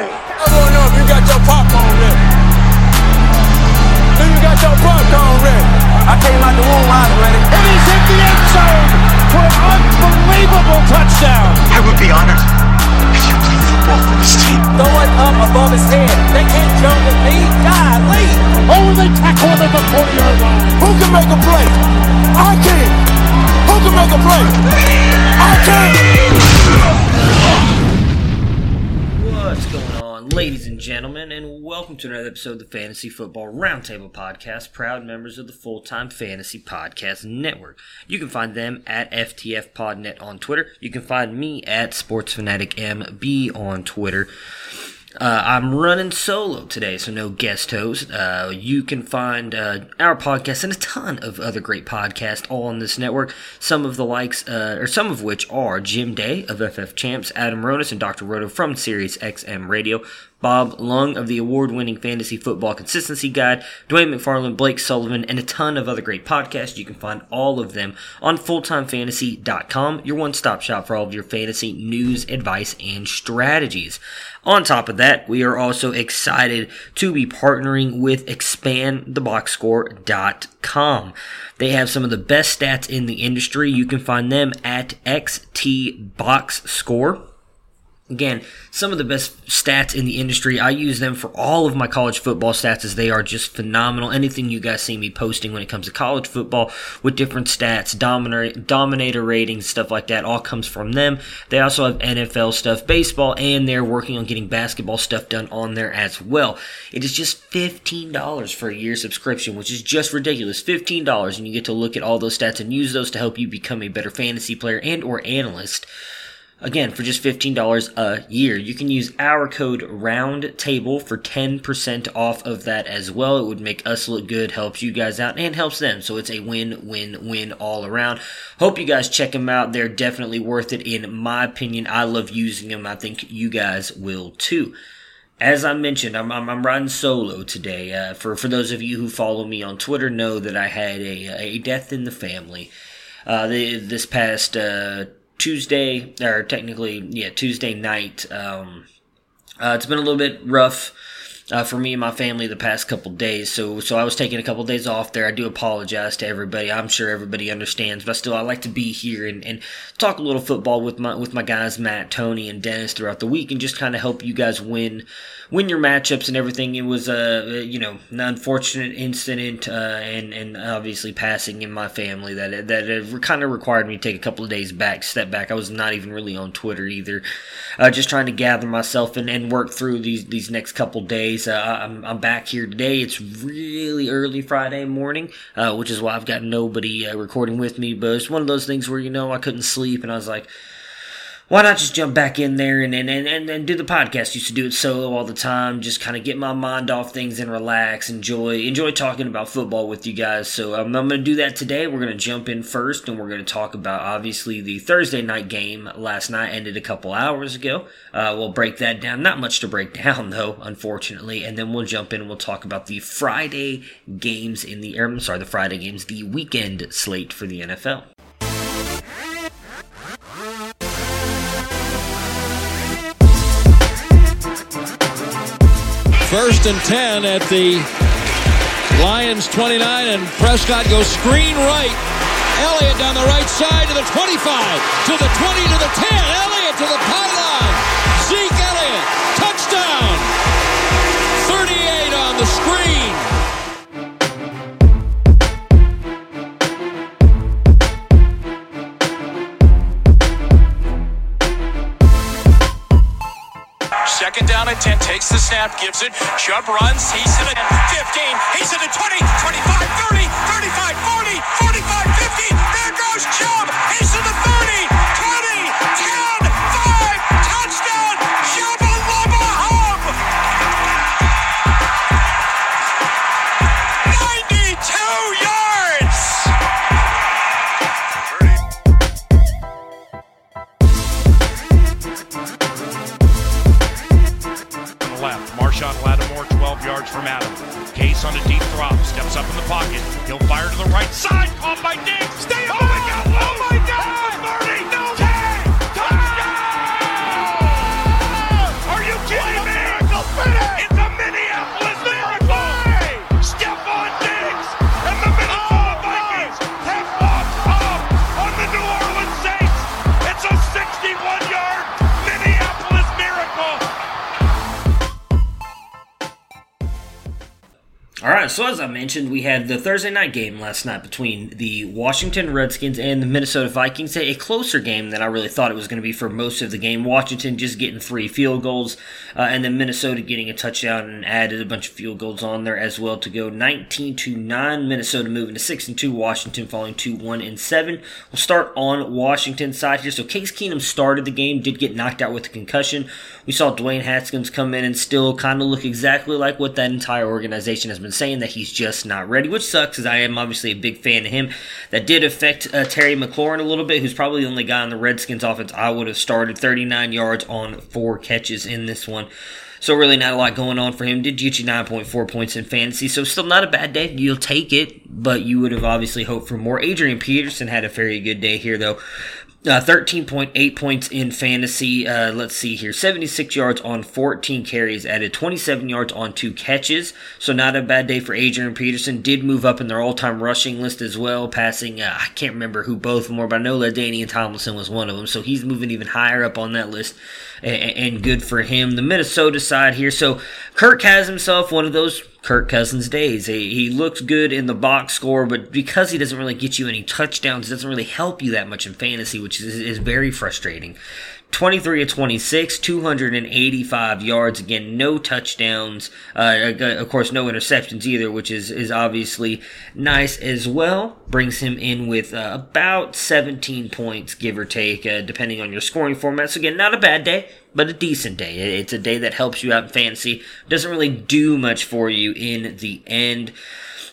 boring. I wanna know if you got your popcorn ready. Do you got your popcorn ready? I came out the womb, I was ready. And he's hit the end zone for an unbelievable touchdown. I would be honored if you played football for this team. Throw it up above his head. They can't jump with me. Golly. Oh, they tackle him at the 40 yard line. Who can make a play? I can. Who can make a play? I can. What's going on, ladies and gentlemen, and welcome to another episode of the Fantasy Football Roundtable Podcast, proud members of the Full Time Fantasy Podcast Network. You can find them at FTF Podnet on Twitter. You can find me at Sports Fanatic MB on Twitter. Uh, I'm running solo today, so no guest host. Uh, you can find uh, our podcast and a ton of other great podcasts all on this network. Some of the likes, uh, or some of which are Jim Day of FF Champs, Adam Ronis, and Dr. Roto from Sirius XM Radio. Bob Lung of the award winning Fantasy Football Consistency Guide, Dwain McFarland, Blake Sullivan, and a ton of other great podcasts. You can find all of them on fulltimefantasy.com, your one stop shop for all of your fantasy news, advice, and strategies. On top of that, we are also excited to be partnering with expandtheboxscore.com. They have some of the best stats in the industry. You can find them at XTBoxScore. Again, some of the best stats in the industry. I use them for all of my college football stats as they are just phenomenal. Anything you guys see me posting when it comes to college football with different stats, dominator, dominator ratings, stuff like that, all comes from them. They also have NFL stuff, baseball, and they're working on getting basketball stuff done on there as well. It is just $15 for a year subscription, which is just ridiculous. $15 and you get to look at all those stats and use those to help you become a better fantasy player and or analyst. Again, for just $15 a year, you can use our code ROUNDTABLE for 10% off of that as well. It would make us look good, helps you guys out, and helps them. So it's a win, win, win all around. Hope you guys check them out. They're definitely worth it in my opinion. I love using them. I think you guys will too. As I mentioned, I'm, I'm, I'm riding solo today. Uh, for, for those of you who follow me on Twitter know that I had a, a death in the family. Uh, the, this past, uh, Tuesday, or technically, yeah, Tuesday night. Um, uh, it's been a little bit rough uh, for me and my family the past couple days. So, so I was taking a couple days off there. I do apologize to everybody. I'm sure everybody understands, but still, I like to be here and, and talk a little football with my with my guys Matt, Tony, and Dennis throughout the week, and just kind of help you guys win win your matchups and everything. It was a you know an unfortunate incident uh, and and obviously passing in my family that that kind of required me to take a couple of days back, step back. I was not even really on Twitter either, uh, just trying to gather myself and, and work through these these next couple days. Uh, I'm I'm back here today. It's really early Friday morning, uh, which is why I've got nobody uh, recording with me. But it's one of those things where you know I couldn't sleep and I was like why not just jump back in there and, and, and, and do the podcast? Used to do it solo all the time, just kind of get my mind off things and relax, enjoy enjoy talking about football with you guys. So um, I'm going to do that today. We're going to jump in first, and we're going to talk about obviously the Thursday night game last night ended a couple hours ago. Uh, we'll break that down. Not much to break down though, unfortunately, and then we'll jump in and we'll talk about the Friday games in the. Or, I'm sorry, the Friday games, the weekend slate for the NFL. First and 10 at the Lions 29, and Prescott goes screen right. Elliott down the right side to the 25, to the 20, to the 10. Elliott to the pylon. Zeke Elliott, touchdown. Second down at 10, takes the snap, gives it. Chubb runs, he's in at 15, he's in at 20, 25, 30, 35, 40, 45, 50. There goes Chubb, he's So as I mentioned, we had the Thursday night game last night between the Washington Redskins and the Minnesota Vikings. A closer game than I really thought it was going to be for most of the game. Washington just getting three field goals, uh, and then Minnesota getting a touchdown and added a bunch of field goals on there as well to go 19 to 9. Minnesota moving to 6 and 2. Washington falling to 1 and 7. We'll start on Washington side here. So Case Keenum started the game, did get knocked out with a concussion. We saw Dwayne Haskins come in and still kind of look exactly like what that entire organization has been saying that he's just not ready, which sucks because I am obviously a big fan of him. That did affect uh, Terry McLaurin a little bit, who's probably the only guy on the Redskins offense I would have started 39 yards on four catches in this one. So really not a lot going on for him. Did get you 9.4 points in fantasy. So still not a bad day. You'll take it, but you would have obviously hoped for more. Adrian Peterson had a very good day here though. Uh, 13.8 points in fantasy. Uh, let's see here. 76 yards on 14 carries, added 27 yards on two catches. So not a bad day for Adrian Peterson. Did move up in their all-time rushing list as well, passing, uh, I can't remember who both were, but I know LaDainian Tomlinson was one of them. So he's moving even higher up on that list and good for him. The Minnesota side here. So Kirk has himself one of those Kirk Cousins days. He looks good in the box score, but because he doesn't really get you any touchdowns, it doesn't really help you that much in fantasy, which is, is very frustrating. 23 of 26, 285 yards. Again, no touchdowns. Uh, of course, no interceptions either, which is, is obviously nice as well. Brings him in with uh, about 17 points, give or take, uh, depending on your scoring format. So again, not a bad day, but a decent day. It's a day that helps you out in fantasy. Doesn't really do much for you in the end.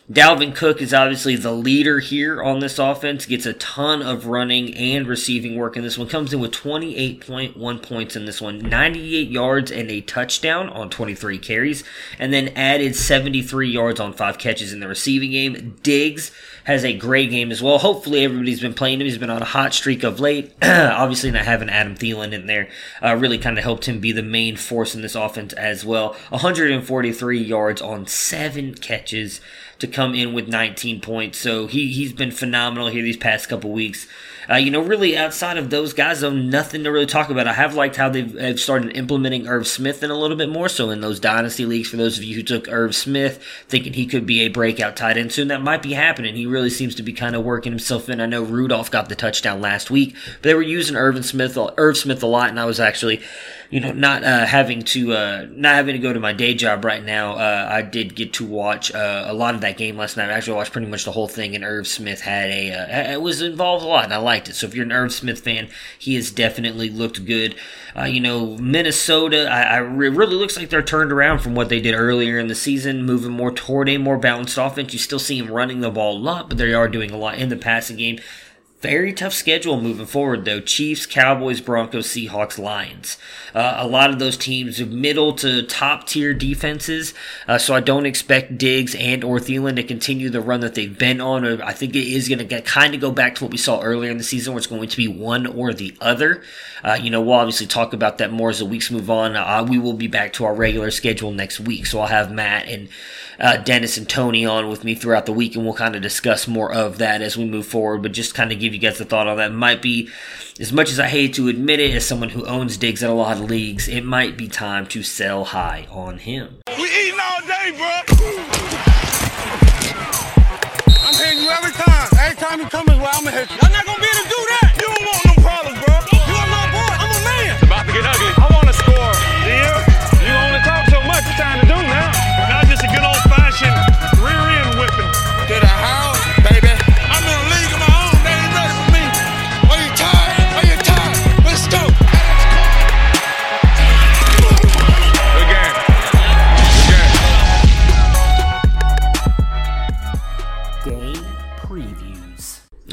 Dalvin Cook is obviously the leader here on this offense, gets a ton of running and receiving work in this one. Comes in with 28.1 points in this one, 98 yards and a touchdown on 23 carries, and then added 73 yards on five catches in the receiving game. Diggs has a great game as well. Hopefully, everybody's been playing him. He's been on a hot streak of late. obviously, not having Adam Thielen in there uh, really kind of helped him be the main force in this offense as well. 143 yards on seven catches to come in with 19 points. So he, he's been phenomenal here these past couple weeks. Uh, you know, really outside of those guys, though, nothing to really talk about. I have liked how they've started implementing Irv Smith in a little bit more. So in those dynasty leagues, for those of you who took Irv Smith, thinking he could be a breakout tight end soon, that might be happening. He really seems to be kind of working himself in. I know Rudolph got the touchdown last week, but they were using Irvin Smith, Irv Smith a lot, and I was actually you know, not uh, having to uh, not having to go to my day job right now, uh, I did get to watch uh, a lot of that game last night. I actually watched pretty much the whole thing, and Irv Smith had a uh, it was involved a lot, and I liked it. So if you're an Irv Smith fan, he has definitely looked good. Uh, you know, Minnesota, I, I re- really looks like they're turned around from what they did earlier in the season, moving more toward a more balanced offense. You still see him running the ball a lot, but they are doing a lot in the passing game. Very tough schedule moving forward, though. Chiefs, Cowboys, Broncos, Seahawks, Lions. Uh, a lot of those teams middle to top tier defenses, uh, so I don't expect Diggs and or Thielen to continue the run that they've been on. I think it is going to kind of go back to what we saw earlier in the season, where it's going to be one or the other. Uh, you know, we'll obviously talk about that more as the weeks move on. Uh, we will be back to our regular schedule next week, so I'll have Matt and uh, Dennis and Tony on with me throughout the week, and we'll kind of discuss more of that as we move forward. But just kind of give you guys a thought on that. Might be, as much as I hate to admit it, as someone who owns Diggs in a lot of leagues, it might be time to sell high on him. We eating all day, bro. I'm hitting you every time. Every time you come his way, I'm gonna hit you. I'm not gonna be able to do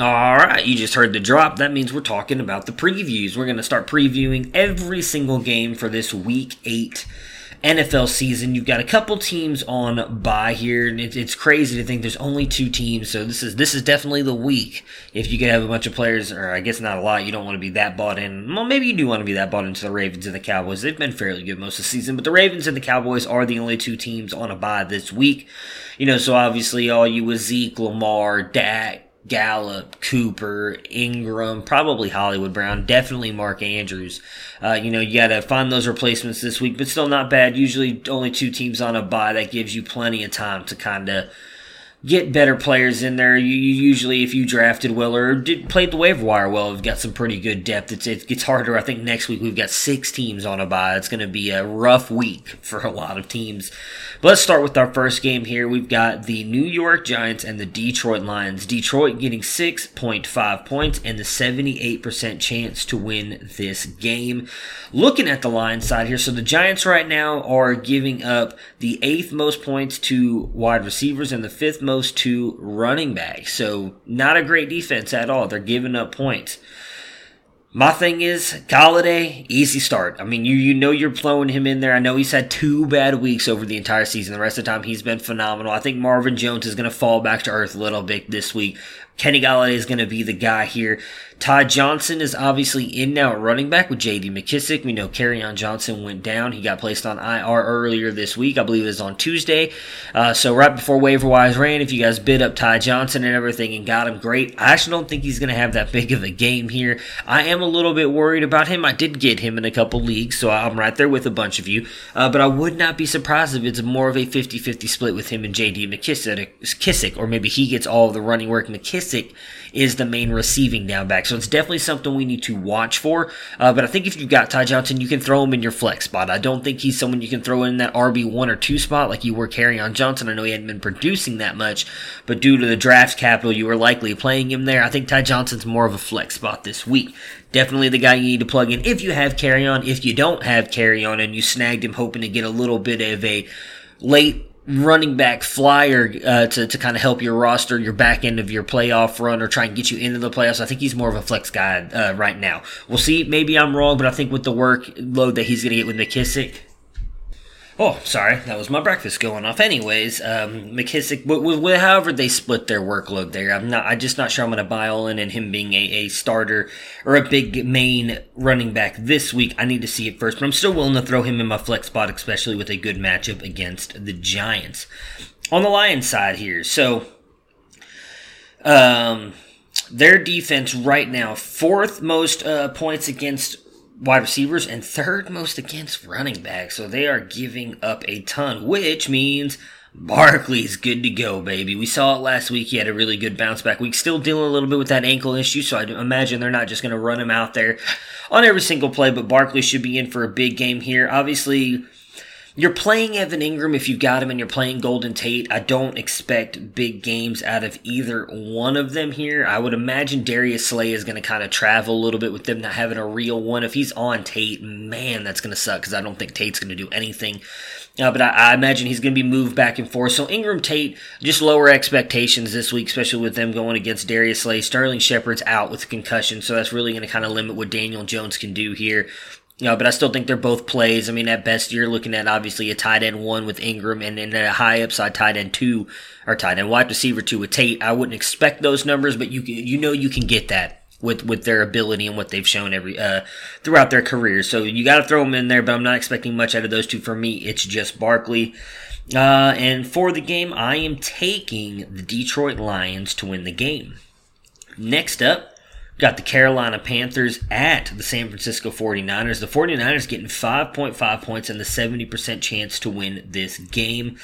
All right, you just heard the drop. That means we're talking about the previews. We're going to start previewing every single game for this week eight NFL season. You've got a couple teams on bye here, and it's, it's crazy to think there's only two teams. So this is this is definitely the week. If you could have a bunch of players, or I guess not a lot, you don't want to be that bought in. Well, maybe you do want to be that bought into the Ravens and the Cowboys. They've been fairly good most of the season, but the Ravens and the Cowboys are the only two teams on a bye this week. You know, so obviously all you with Zeke, Lamar, Dak, Gallup, Cooper, Ingram, probably Hollywood Brown, definitely Mark Andrews. Uh, you know, you got to find those replacements this week, but still not bad. Usually only two teams on a bye. That gives you plenty of time to kind of get better players in there. You, you usually, if you drafted well or did, played the waiver wire well, have got some pretty good depth. It's, it gets harder. I think next week we've got six teams on a bye. It's going to be a rough week for a lot of teams. But let's start with our first game here. We've got the New York Giants and the Detroit Lions. Detroit getting 6.5 points and the 78% chance to win this game. Looking at the Lions side here, so the Giants right now are giving up the eighth most points to wide receivers and the fifth most to two running backs. So not a great defense at all. They're giving up points. My thing is, Golladay, easy start. I mean, you you know you're throwing him in there. I know he's had two bad weeks over the entire season. The rest of the time, he's been phenomenal. I think Marvin Jones is going to fall back to earth a little bit this week. Kenny Golladay is going to be the guy here. Ty Johnson is obviously in now at running back with J.D. McKissic. We know Kerryon Johnson went down. He got placed on IR earlier this week. I believe it was on Tuesday. Uh, so right before waiver wise ran, if you guys bid up Ty Johnson and everything and got him, great. I actually don't think he's going to have that big of a game here. I am a little bit worried about him. I did get him in a couple leagues, so I'm right there with a bunch of you. Uh, but I would not be surprised if it's more of a 50-50 split with him and J.D. McKissic, or maybe he gets all of the running work. Is the main receiving down back. So it's definitely something we need to watch for. Uh, but I think if you've got Ty Johnson, you can throw him in your flex spot. I don't think he's someone you can throw in that RB1 or 2 spot like you were Kerryon Johnson. I know he hadn't been producing that much, but due to the draft capital, you were likely playing him there. I think Ty Johnson's more of a flex spot this week. Definitely the guy you need to plug in if you have Kerryon. If you don't have Kerryon and you snagged him hoping to get a little bit of a late running back flyer uh, to, to kind of help your roster, your back end of your playoff run, or try and get you into the playoffs. I think he's more of a flex guy uh, right now. We'll see. Maybe I'm wrong, but I think with the workload that he's going to get with McKissic, Oh, sorry, that was my breakfast going off. Anyways, um, McKissic, w- w- however they split their workload there, I'm not. I'm just not sure I'm going to buy all in and him being a, a starter or a big main running back this week. I need to see it first, but I'm still willing to throw him in my flex spot, especially with a good matchup against the Giants. On the Lions side here, so um, their defense right now fourth most uh, points against wide receivers and third most against running backs. So they are giving up a ton, which means Barkley's good to go, baby. We saw it last week. He had a really good bounce back week. Still dealing a little bit with that ankle issue, so I imagine they're not just going to run him out there on every single play, but Barkley should be in for a big game here. Obviously, you're playing Evan Engram if you've got him and you're playing Golden Tate. I don't expect big games out of either one of them here. I would imagine Darius Slay is going to kind of travel a little bit with them not having a real one. If he's on Tate, man, that's going to suck because I don't think Tate's going to do anything. Uh, but I, I, imagine he's going to be moved back and forth. So Engram Tate, just lower expectations this week, especially with them going against Darius Slay. Sterling Shepard's out with concussion, so that's really going to kind of limit what Daniel Jones can do here. You know, but I still think they're both plays. I mean, at best, you're looking at obviously a tight end one with Engram and then a high upside tight end two or tight end wide receiver two with Tate. I wouldn't expect those numbers, but you you know you can get that with with their ability and what they've shown every uh throughout their careers. So you got to throw them in there, but I'm not expecting much out of those two. For me, it's just Barkley. Uh, and for the game, I am taking the Detroit Lions to win the game. Next up, Got the Carolina Panthers at the San Francisco 49ers. The 49ers getting 5.5 points and the 70% chance to win this game.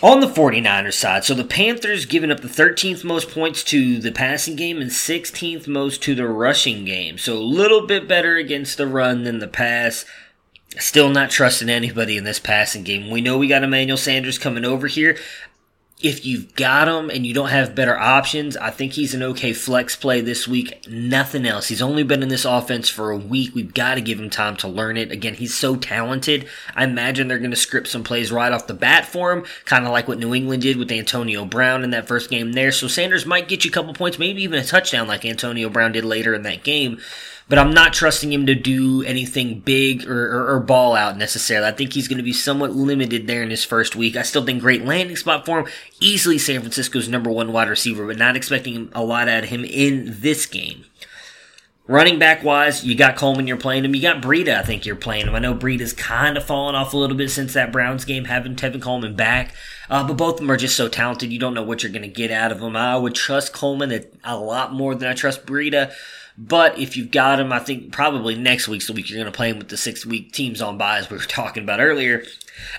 On the 49ers side, so the Panthers giving up the 13th most points to the passing game and 16th most to the rushing game. So a little bit better against the run than the pass. Still not trusting anybody in this passing game. We know we got Emmanuel Sanders coming over here if you've got him and you don't have better options, I think he's an okay flex play this week. Nothing else. He's only been in this offense for a week. We've got to give him time to learn it. Again, he's so talented. I imagine they're going to script some plays right off the bat for him, kind of like what New England did with Antonio Brown in that first game there. So Sanders might get you a couple points, maybe even a touchdown like Antonio Brown did later in that game but I'm not trusting him to do anything big or, or, or ball out necessarily. I think he's going to be somewhat limited there in his first week. I still think great landing spot for him. Easily San Francisco's number one wide receiver, but not expecting a lot out of him in this game. Running back wise, you got Coleman, you're playing him. You got Breida, I think you're playing him. I know Breida's kind of fallen off a little bit since that Browns game, having Tevin Coleman back. Uh, but both of them are just so talented, you don't know what you're going to get out of them. I would trust Coleman a lot more than I trust Breida. But if you've got him, I think probably next week's the week you're going to play him with the six week teams on by, as we were talking about earlier.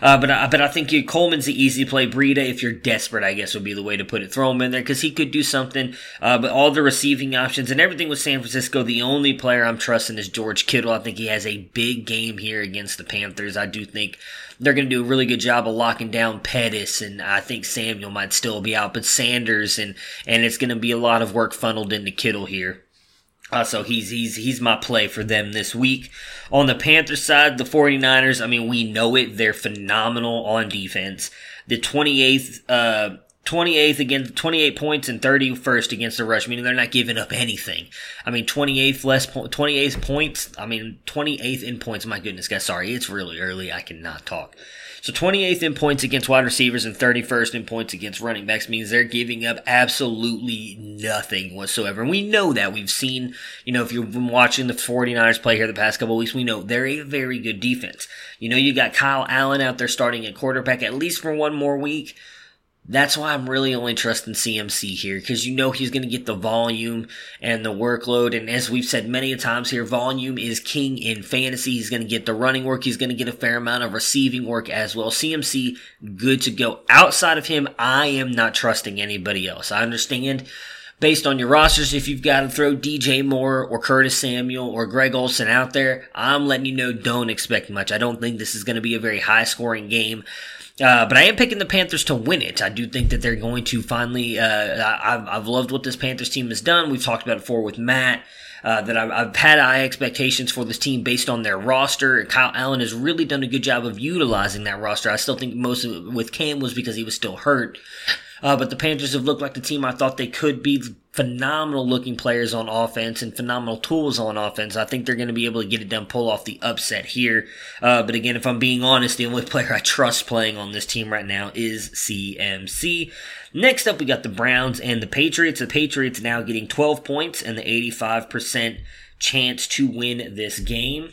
Uh, but I, but I think you, Coleman's the easy play. Breida, if you're desperate, I guess would be the way to put it. Throw him in there because he could do something. Uh, but all the receiving options and everything with San Francisco, the only player I'm trusting is George Kittle. I think he has a big game here against the Panthers. I do think they're going to do a really good job of locking down Pettis, and I think Samuel might still be out, but Sanders, and and it's going to be a lot of work funneled into Kittle here. Uh, so he's he's he's my play for them this week. On the Panthers side, the 49ers, I mean, we know it. They're phenomenal on defense. The 28th uh 28th against 28 points and 31st against the rush, meaning they're not giving up anything. I mean, 28th less po- 28th points. I mean, 28th in points. My goodness, guys, sorry, it's really early. I cannot talk. So 28th in points against wide receivers and 31st in points against running backs means they're giving up absolutely nothing whatsoever. And we know that. We've seen, you know, if you've been watching the 49ers play here the past couple weeks, we know they're a very good defense. You know, you got Kyle Allen out there starting at quarterback at least for one more week. That's why I'm really only trusting CMC here because you know he's going to get the volume and the workload. And as we've said many times here, volume is king in fantasy. He's going to get the running work. He's going to get a fair amount of receiving work as well. CMC, good to go. Outside of him, I am not trusting anybody else. I understand based on your rosters, if you've got to throw DJ Moore or Curtis Samuel or Greg Olsen out there, I'm letting you know don't expect much. I don't think this is going to be a very high scoring game. Uh, but I am picking the Panthers to win it. I do think that they're going to finally. Uh, I've, I've loved what this Panthers team has done. We've talked about it before with Matt. Uh, that I've, I've, had high expectations for this team based on their roster. Kyle Allen has really done a good job of utilizing that roster. I still think most of it with Cam was because he was still hurt. Uh, but the Panthers have looked like the team I thought they could be. Phenomenal looking players on offense and phenomenal tools on offense. I think they're going to be able to get it done, pull off the upset here. Uh, but again, if I'm being honest, the only player I trust playing on this team right now is CMC. Next up, we got the Browns and the Patriots. The Patriots now getting 12 points and the 85% chance to win this game.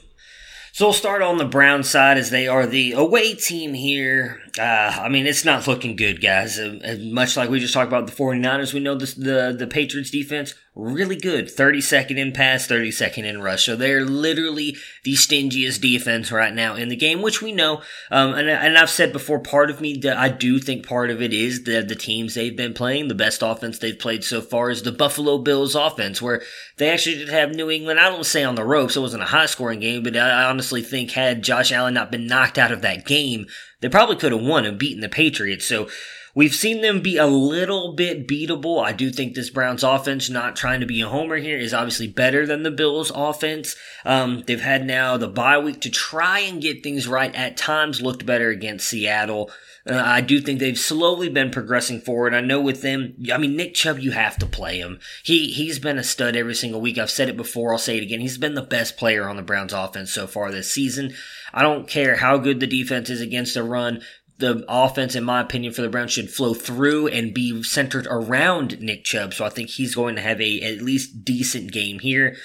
So we'll start on the Brown side as they are the away team here. Uh, I mean, it's not looking good, guys. Uh, much like we just talked about the 49ers, we know this, the, the Patriots defense really good. 32nd in pass, 32nd in rush. So they're literally the stingiest defense right now in the game, which we know. Um, and, and I've said before, part of me that I do think part of it is the, the teams they've been playing. The best offense they've played so far is the Buffalo Bills offense, where they actually did have New England, I don't say on the ropes. It wasn't a high scoring game, but I honestly think had Josh Allen not been knocked out of that game, they probably could have won and beaten the Patriots. So, We've seen them be a little bit beatable. I do think this Browns offense, not trying to be a homer here, is obviously better than the Bills offense. Um, they've had now the bye week to try and get things right. At times looked better against Seattle. Uh, I do think they've slowly been progressing forward. I know with them, I mean, Nick Chubb, you have to play him. He, he's been a stud every single week. I've said it before. I'll say it again. He's been the best player on the Browns offense so far this season. I don't care how good the defense is against the run the offense, in my opinion, for the Browns should flow through and be centered around Nick Chubb. So I think he's going to have a at least decent game here.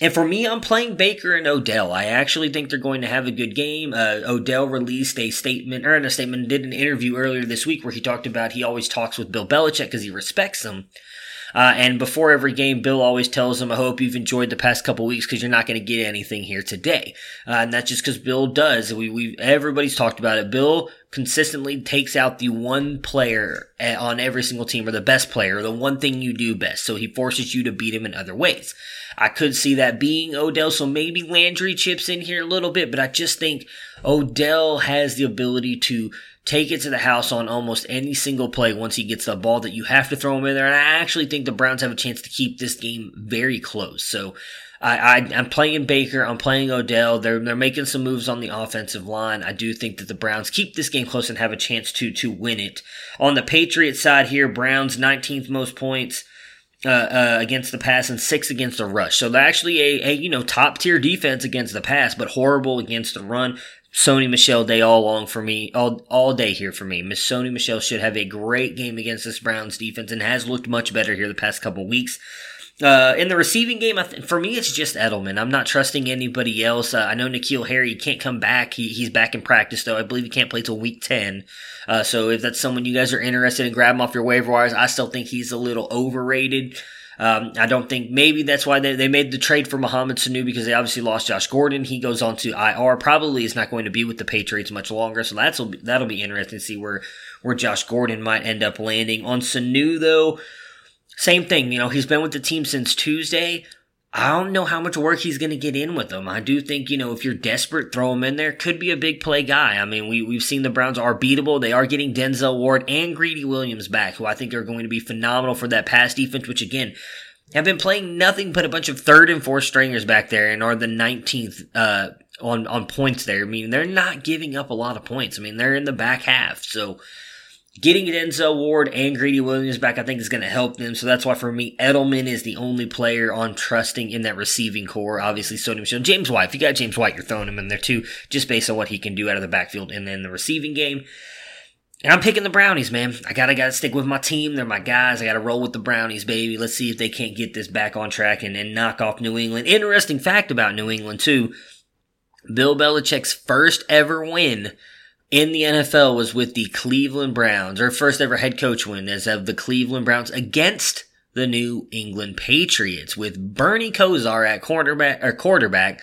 And for me, I'm playing Baker and Odell. I actually think they're going to have a good game. Uh, Odell released a statement, or a statement, did an interview earlier this week where he talked about he always talks with Bill Belichick because he respects him. Uh, and before every game, Bill always tells him, I hope you've enjoyed the past couple weeks because you're not going to get anything here today. Uh, and that's just because Bill does. We, we, everybody's talked about it. Bill consistently takes out the one player eh, on every single team or the best player, the one thing you do best. So he forces you to beat him in other ways. I could see that being Odell. So maybe Landry chips in here a little bit, but I just think Odell has the ability to take it to the house on almost any single play once he gets the ball that you have to throw him in there. And I actually think the Browns have a chance to keep this game very close. So I, I am playing Baker. I'm playing Odell. They're they're making some moves on the offensive line. I do think that the Browns keep this game close and have a chance to to win it. On the Patriots side here, Browns 19th most points. Uh, uh, against the pass and six against the rush. So they're actually a, a you know top tier defense against the pass, but horrible against the run. Sony Michel day all along for me, all all day here for me. Miss Sony Michel should have a great game against this Browns defense and has looked much better here the past couple weeks. Uh, in the receiving game, th- for me, it's just Edelman. I'm not trusting anybody else. Uh, I know N'Keal Harry can't come back. He, he's back in practice, though. I believe he can't play till week 10. Uh, so if that's someone you guys are interested in, grab him off your waiver wires. I still think he's a little overrated. Um, I don't think maybe that's why they, they made the trade for Mohamed Sanu because they obviously lost Josh Gordon. He goes on to IR. Probably is not going to be with the Patriots much longer. So that's that'll be interesting to see where where Josh Gordon might end up landing. On Sanu though, same thing. You know, he's been with the team since Tuesday. I don't know how much work he's going to get in with them. I do think, you know, if you're desperate, throw him in there. Could be a big play guy. I mean, we, we've seen the Browns are beatable. They are getting Denzel Ward and Greedy Williams back, who I think are going to be phenomenal for that pass defense, which again, have been playing nothing but a bunch of third and fourth stringers back there and are the 19th, uh, on, on points there. I mean, they're not giving up a lot of points. I mean, they're in the back half. So, Getting Denzel Ward and Greedy Williams back, I think, is going to help them. So that's why, for me, Edelman is the only player on trusting in that receiving core. Obviously, Sony Michel. James White. If you got James White, you're throwing him in there too, just based on what he can do out of the backfield and then the receiving game. And I'm picking the Brownies, man. I gotta gotta stick with my team. They're my guys. I gotta roll with the Brownies, baby. Let's see if they can't get this back on track and, and knock off New England. Interesting fact about New England too. Bill Belichick's first ever win in the NFL was with the Cleveland Browns, or first ever head coach win as of the Cleveland Browns against the New England Patriots with Bernie Kosar at cornerback or quarterback.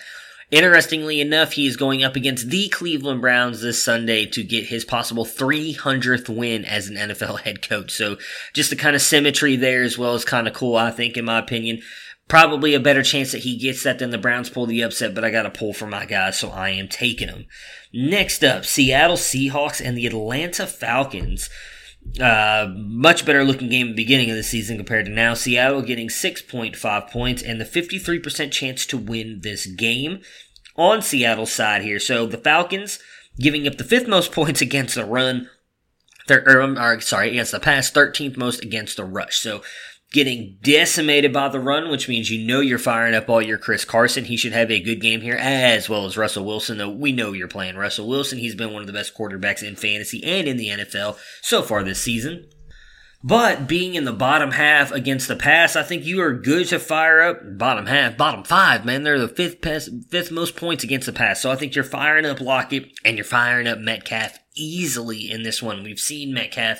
Interestingly enough, he is going up against the Cleveland Browns this Sunday to get his possible 300th win as an NFL head coach. So just the kind of symmetry there as well is kind of cool, I think, in my opinion. Probably a better chance that he gets that than the Browns pull the upset, but I got to pull for my guys, so I am taking them. Next up, Seattle Seahawks and the Atlanta Falcons. Uh, much better looking game at the beginning of the season compared to now. Seattle getting 6.5 points and the 53% chance to win this game on Seattle's side here. So the Falcons giving up the fifth most points against the run, thir- or, or, sorry, against the pass, 13th most against the rush. So getting decimated by the run, which means you know you're firing up all your Chris Carson. He should have a good game here, as well as Russell Wilson, though we know you're playing Russell Wilson. He's been one of the best quarterbacks in fantasy and in the NFL so far this season. But being in the bottom half against the pass, I think you are good to fire up bottom half, bottom five, man. They're the fifth pass, fifth most points against the pass. So I think you're firing up Lockett and you're firing up Metcalf easily in this one. We've seen Metcalf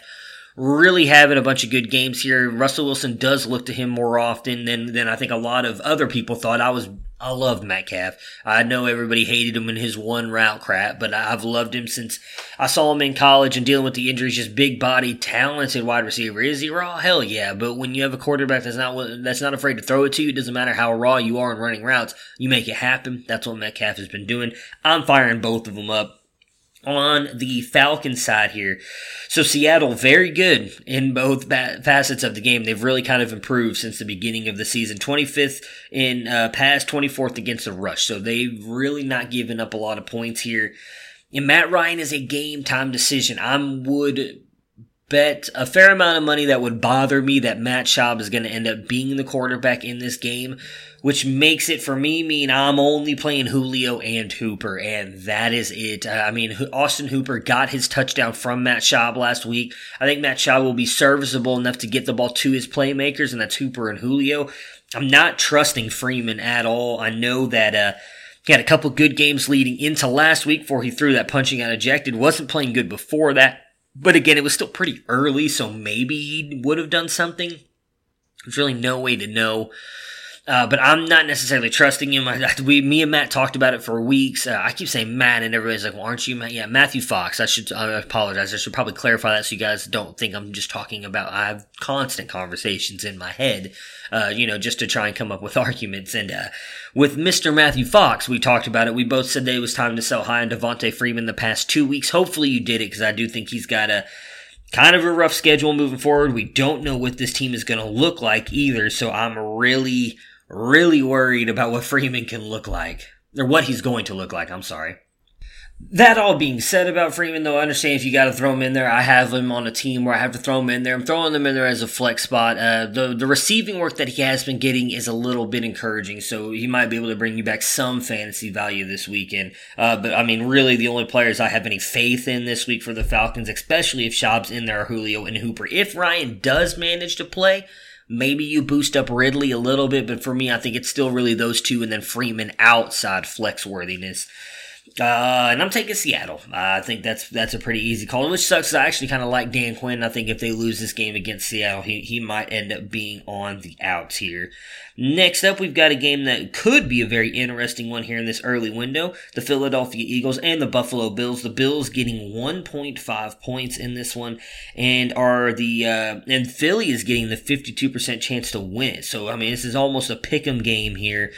really having a bunch of good games here. Russell Wilson does look to him more often than than I think a lot of other people thought. I was I loved Metcalf. I know everybody hated him in his one route crap, but I've loved him since I saw him in college and dealing with the injuries. Just big body, talented wide receiver. Is he raw? Hell yeah! But when you have a quarterback that's not that's not afraid to throw it to you, it doesn't matter how raw you are in running routes. You make it happen. That's what Metcalf has been doing. I'm firing both of them up on the Falcons side here. So Seattle, very good in both facets of the game. They've really kind of improved since the beginning of the season. 25th in uh, pass, 24th against the rush. So they've really not given up a lot of points here. And Matt Ryan is a game time decision. I would bet a fair amount of money that would bother me that Matt Schaub is going to end up being the quarterback in this game, which makes it for me mean I'm only playing Julio and Hooper, and that is it. I mean, Austin Hooper got his touchdown from Matt Schaub last week. I think Matt Schaub will be serviceable enough to get the ball to his playmakers, and that's Hooper and Julio. I'm not trusting Freeman at all. I know that, uh, he had a couple good games leading into last week before he threw that punching out ejected. Wasn't playing good before that. But again, it was still pretty early, so maybe he would have done something. There's really no way to know. Uh, but I'm not necessarily trusting him. I, we, me and Matt talked about it for weeks. Uh, I keep saying Matt, and everybody's like, "Well, aren't you Matt?" Yeah, Matthew Fox. I should. I apologize. I should probably clarify that so you guys don't think I'm just talking about. I have constant conversations in my head, uh, you know, just to try and come up with arguments. And uh, with Mr. Matthew Fox, we talked about it. We both said that it was time to sell high on Devonta Freeman the past two weeks. Hopefully, you did it because I do think he's got a kind of a rough schedule moving forward. We don't know what this team is going to look like either. So I'm really really worried about what Freeman can look like. Or what he's going to look like, I'm sorry. That all being said about Freeman, though, I understand if you got to throw him in there. I have him on a team where I have to throw him in there. I'm throwing him in there as a flex spot. Uh, the the receiving work that he has been getting is a little bit encouraging, so he might be able to bring you back some fantasy value this weekend. Uh, but I mean, really, the only players I have any faith in this week for the Falcons, especially if Schaub's in there, Julio and Hooper. If Ryan does manage to play, Maybe you boost up Ridley a little bit, but for me, I think it's still really those two and then Freeman outside flex worthiness. Uh, and I'm taking Seattle. I think that's that's a pretty easy call, which sucks. I actually kind of like Dan Quinn. I think if they lose this game against Seattle, he, he might end up being on the outs here. Next up, we've got a game that could be a very interesting one here in this early window. The Philadelphia Eagles and the Buffalo Bills. The Bills getting 1.5 points in this one, and are the uh, and Philly is getting the 52% chance to win. So I mean, this is almost a pick'em game here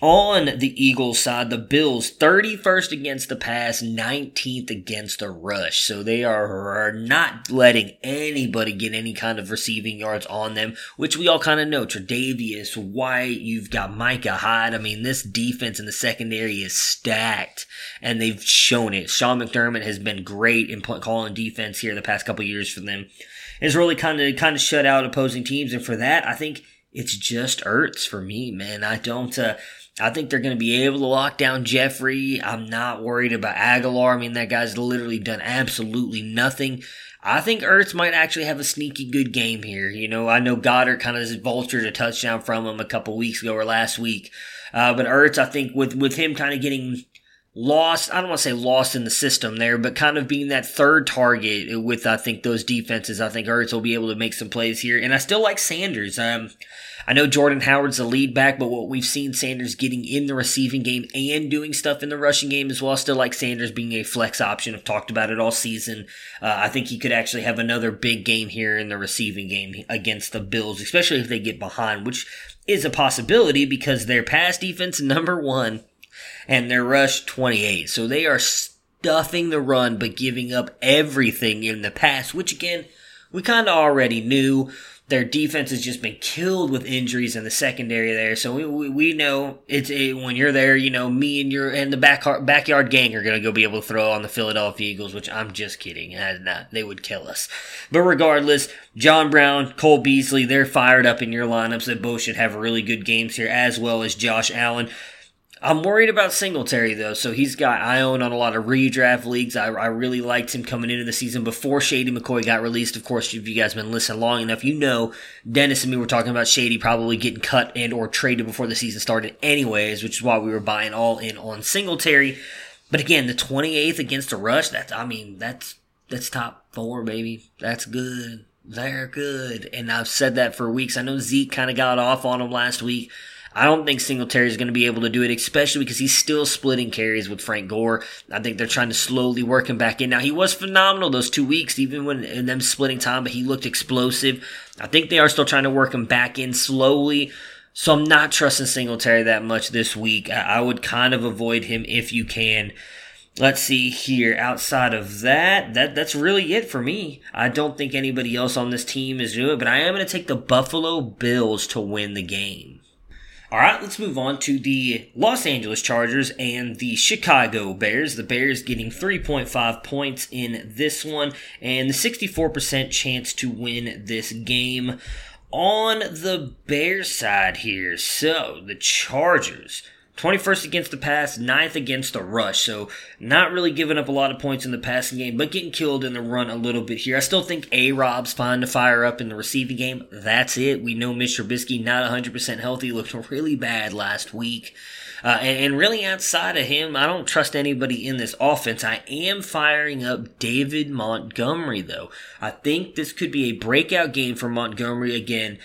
on the Eagles side, the Bills 31st against the pass, 19th against the rush. So they are, not letting anybody get any kind of receiving yards on them, which we all kind of know. Tre'Davious, White, you've got Micah Hyde. I mean, this defense in the secondary is stacked, and they've shown it. Sean McDermott has been great in calling defense here the past couple years for them. It's really kind of kind of shut out opposing teams, and for that, I think it's just Ertz for me, man. I don't. Uh, I think they're going to be able to lock down Jeffery. I'm not worried about Agholor. I mean, that guy's literally done absolutely nothing. I think Ertz might actually have a sneaky good game here. You know, I know Goedert kind of vultured a touchdown from him a couple weeks ago or last week. Uh, but Ertz, I think with, with him kind of getting lost, I don't want to say lost in the system there, but kind of being that third target with, I think, those defenses, I think Ertz will be able to make some plays here. And I still like Sanders. Um, I know Jordan Howard's the lead back, but what we've seen Sanders getting in the receiving game and doing stuff in the rushing game as well. Still like Sanders being a flex option. I've talked about it all season. Uh, I think he could actually have another big game here in the receiving game against the Bills, especially if they get behind, which is a possibility because their pass defense number one and their rush 28. So they are stuffing the run but giving up everything in the pass, which again, we kind of already knew their defense has just been killed with injuries in the secondary there. So we, we, we know it's a, when you're there, you know, me and your and the back backyard gang are going to go be able to throw on the Philadelphia Eagles, which I'm just kidding. Not, they would kill us. But regardless, John Brown, Cole Beasley, they're fired up in your lineups. They both should have really good games here, as well as Josh Allen. I'm worried about Singletary though. So he's got I own on a lot of redraft leagues. I, I really liked him coming into the season before Shady McCoy got released. Of course, if you guys have been listening long enough, you know Dennis and me were talking about Shady probably getting cut and or traded before the season started, anyways, which is why we were buying all in on Singletary. But again, the 28th against the rush. That's I mean that's that's top four, baby. That's good. They're good. And I've said that for weeks. I know Zeke kind of got off on him last week. I don't think Singletary is going to be able to do it, especially because he's still splitting carries with Frank Gore. I think they're trying to slowly work him back in. Now, he was phenomenal those two weeks, even when in them splitting time, but he looked explosive. I think they are still trying to work him back in slowly. So I'm not trusting Singletary that much this week. I would kind of avoid him if you can. Let's see here. Outside of that, that that's really it for me. I don't think anybody else on this team is doing it, but I am going to take the Buffalo Bills to win the game. All right, let's move on to the Los Angeles Chargers and the Chicago Bears. The Bears getting 3.5 points in this one and the 64% chance to win this game on the Bears side here. So, the Chargers 21st against the pass, 9th against the rush. So not really giving up a lot of points in the passing game, but getting killed in the run a little bit here. I still think A Rob's fine to fire up in the receiving game. That's it. We know Mr. Trubisky not 100% healthy, looked really bad last week. Uh, and, and, really outside of him, I don't trust anybody in this offense. I am firing up David Montgomery though. I think this could be a breakout game for Montgomery again.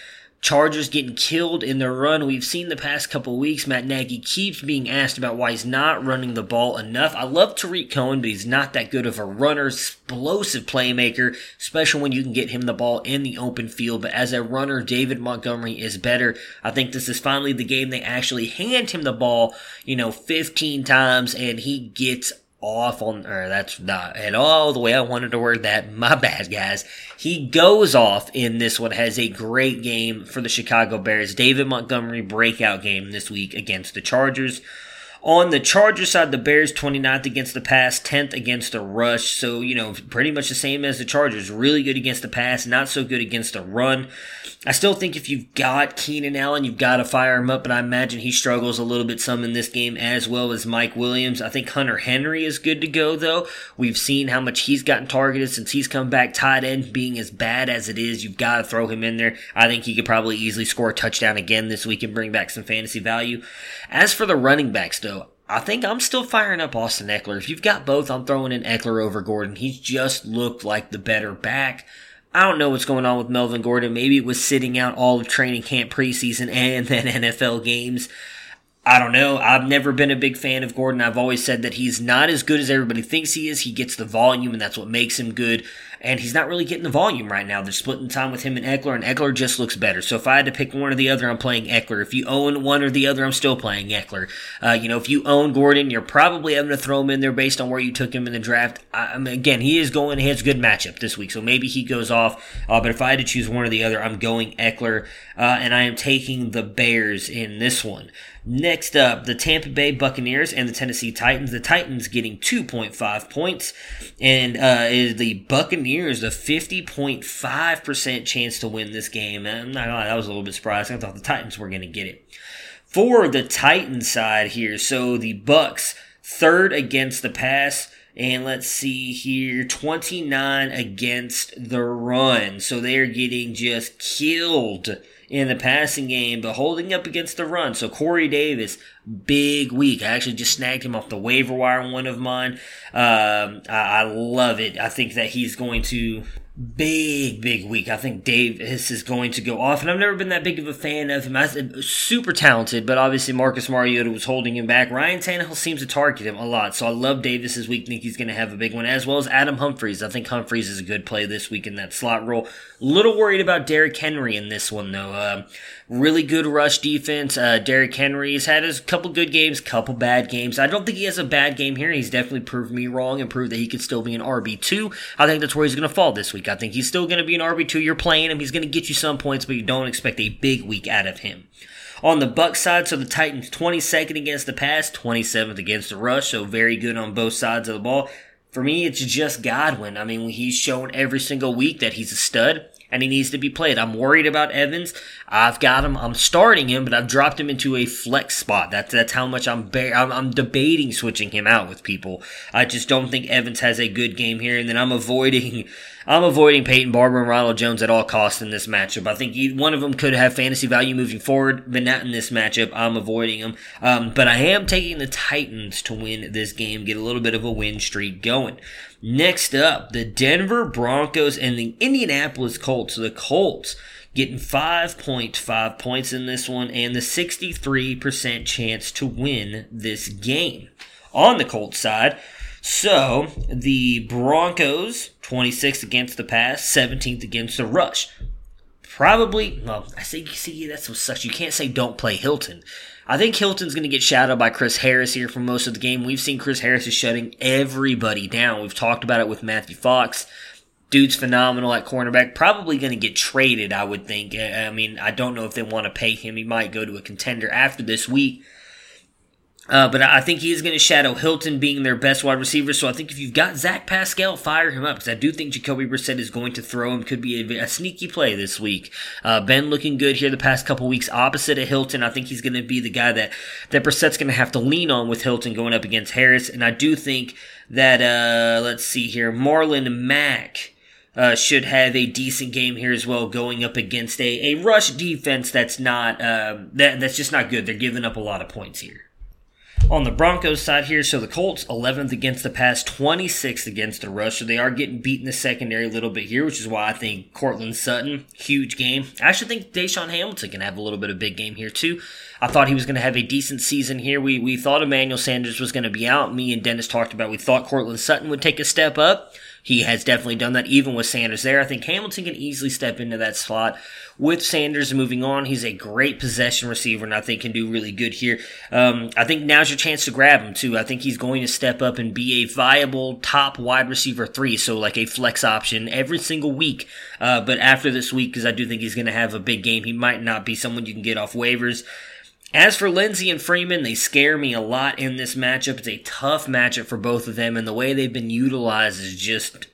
Chargers getting killed in their run. We've seen the past couple weeks, Matt Nagy keeps being asked about why he's not running the ball enough. I love Tarik Cohen, but he's not that good of a runner, explosive playmaker, especially when you can get him the ball in the open field. But as a runner, David Montgomery is better. I think this is finally the game they actually hand him the ball, you know, 15 times and he gets off on, or that's not at all the way I wanted to word that. My bad, guys. He goes off in this one, has a great game for the Chicago Bears. David Montgomery breakout game this week against the Chargers. On the Chargers side, the Bears 29th against the pass, 10th against the rush. So, you know, pretty much the same as the Chargers. Really good against the pass, not so good against the run. I still think if you've got Keenan Allen, you've got to fire him up, but I imagine he struggles a little bit some in this game as well as Mike Williams. I think Hunter Henry is good to go, though. We've seen how much he's gotten targeted since he's come back tight end being as bad as it is. You've got to throw him in there. I think he could probably easily score a touchdown again this week and bring back some fantasy value. As for the running backs, though, I think I'm still firing up Austin Ekeler. If you've got both, I'm throwing in Eckler over Gordon. He's just looked like the better back. I don't know what's going on with Melvin Gordon. Maybe it was sitting out all of training camp preseason and then NFL games. I don't know. I've never been a big fan of Gordon. I've always said that he's not as good as everybody thinks he is. He gets the volume, and that's what makes him good and he's not really getting the volume right now. They're splitting time with him and Ekeler, and Ekeler just looks better. So if I had to pick one or the other, I'm playing Ekeler. If you own one or the other, I'm still playing Ekeler. Uh, you know, if you own Gordon, you're probably having to throw him in there based on where you took him in the draft. I, I mean, again, he is going, he has a good matchup this week, so maybe he goes off. Uh, but if I had to choose one or the other, I'm going Ekeler, uh, and I am taking the Bears in this one. Next up, the Tampa Bay Buccaneers and the Tennessee Titans. The Titans getting 2.5 points, and uh, the Buccaneers a 50.5% chance to win this game. I'm not gonna lie, that was a little bit surprising. I thought the Titans were going to get it. For the Titans side here, so the Bucks third against the pass. And let's see here, 29 against the run. So they're getting just killed in the passing game, but holding up against the run. So Corey Davis, big week. I actually just snagged him off the waiver wire on one of mine. Um, I, I love it. I think that he's going to big, big week. I think Davis is going to go off, and I've never been that big of a fan of him. I super talented, but obviously Marcus Mariota was holding him back. Ryan Tannehill seems to target him a lot, so I love Davis this week. Think he's going to have a big one, as well as Adam Humphries. I think Humphries is a good play this week in that slot role. A little worried about Derrick Henry in this one though. Uh, really good rush defense. Uh, Derrick Henry's had a couple good games, couple bad games. I don't think he has a bad game here. He's definitely proved me wrong and proved that he could still be an RB two. I think that's where he's going to fall this week. I think he's still going to be an RB two. You're playing him. He's going to get you some points, but you don't expect a big week out of him. On the Buck side, so the Titans 22nd against the pass, 27th against the rush, so very good on both sides of the ball. For me, it's just Godwin. I mean, he's shown every single week that he's a stud and he needs to be played. I'm worried about Evans. I've got him. I'm starting him, but I've dropped him into a flex spot. That's that's how much I'm ba- I'm, I'm debating switching him out with people. I just don't think Evans has a good game here, and then I'm avoiding I'm avoiding Peyton Barber and Ronald Jones at all costs in this matchup. I think one of them could have fantasy value moving forward, but not in this matchup. I'm avoiding them. Um, but I am taking the Titans to win this game, get a little bit of a win streak going. Next up, the Denver Broncos and the Indianapolis Colts. The Colts getting 5.5 points in this one and the 63% chance to win this game. On the Colts side, so the Broncos, 26th against the pass, 17th against the rush. Probably, well, I say, see, that's what sucks. You can't say don't play Hilton. I think Hilton's going to get shadowed by Chris Harris here for most of the game. We've seen Chris Harris is shutting everybody down. We've talked about it with Matthew Fox. Dude's phenomenal at cornerback. Probably going to get traded, I would think. I mean, I don't know if they want to pay him. He might go to a contender after this week. Uh, but I think he is going to shadow Hilton being their best wide receiver. So I think if you've got Zach Pascal, fire him up because I do think Jacoby Brissett is going to throw him. Could be a, a sneaky play this week. Uh, ben looking good here the past couple weeks opposite of Hilton. I think he's going to be the guy that that Brissett's going to have to lean on with Hilton going up against Harris. And I do think that uh, let's see here, Marlon Mack. Uh, should have a decent game here as well, going up against a, a rush defense that's not um, that that's just not good. They're giving up a lot of points here. On the Broncos side here, so the Colts 11th against the pass, 26th against the rush. So they are getting beat in the secondary a little bit here, which is why I think Courtland Sutton, huge game. I actually think DaeSean Hamilton can have a little bit of big game here too. I thought he was going to have a decent season here. We we thought Emmanuel Sanders was going to be out. Me and Dennis talked about we thought Courtland Sutton would take a step up. He has definitely done that, even with Sanders there. I think Hamilton can easily step into that slot. With Sanders moving on, he's a great possession receiver, and I think can do really good here. Um, I think now's your chance to grab him too. I think he's going to step up and be a viable top wide receiver three, so like a flex option every single week. Uh, but after this week, because I do think he's going to have a big game, he might not be someone you can get off waivers. As for Lindsey and Freeman, they scare me a lot in this matchup. It's a tough matchup for both of them, and the way they've been utilized is just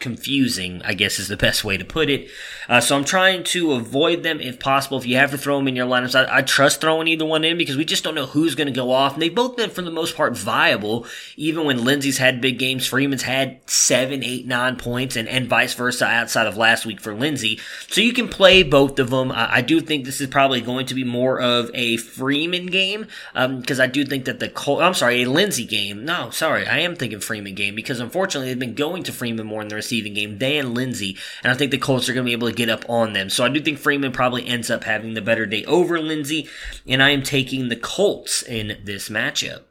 confusing, I guess is the best way to put it. Uh, so I'm trying to avoid them if possible. If you have to throw them in your lineups, I, I trust throwing either one in because we just don't know who's going to go off. And they've both been, for the most part, viable. Even when Lindsey's had big games, Freeman's had seven, eight, nine points, and, and vice versa outside of last week for Lindsey. So you can play both of them. I, I do think this is probably going to be more of a Freeman game because um, I do think that the Col- I'm sorry, a Lindsey game. No, sorry, I am thinking Freeman game because unfortunately they've been going to Freeman more in the receiving game than Lindsey, and I think the Colts are going to be able to get up on them. So I do think Freeman probably ends up having the better day over Lindsey, and I am taking the Colts in this matchup.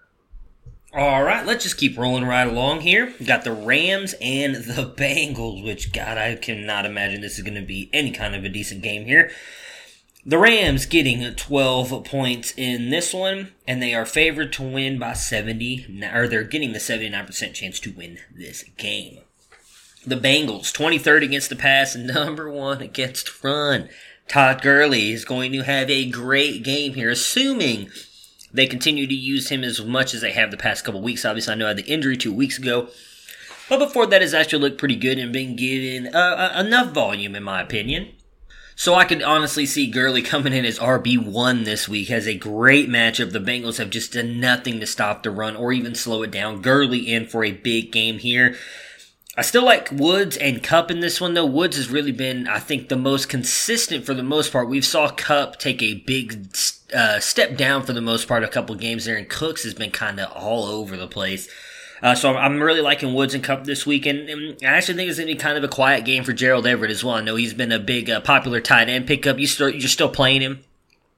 All right, let's just keep rolling right along here. We've got the Rams and the Bengals, which, God, I cannot imagine this is going to be any kind of a decent game here. The Rams getting 12 points in this one, and they are favored to win by 70, or they're getting the 79% chance to win this game. The Bengals, 23rd against the pass and number one against run. Todd Gurley is going to have a great game here, assuming they continue to use him as much as they have the past couple weeks. Obviously, I know I had the injury two weeks ago. But before that, has actually looked pretty good and been given uh, uh, enough volume, in my opinion. So I could honestly see Gurley coming in as RB1 this week. Has a great matchup. The Bengals have just done nothing to stop the run or even slow it down. Gurley in for a big game here. I still like Woods and Kupp in this one though. Woods has really been, I think, the most consistent for the most part. We've saw Kupp take a big uh, step down for the most part a couple games there, and Cooks has been kind of all over the place. Uh, so I'm, really liking Woods and Kupp this week, and, and I actually think it's going to be kind of a quiet game for Gerald Everett as well. I know he's been a big uh, popular tight end pickup. You still, you're still playing him.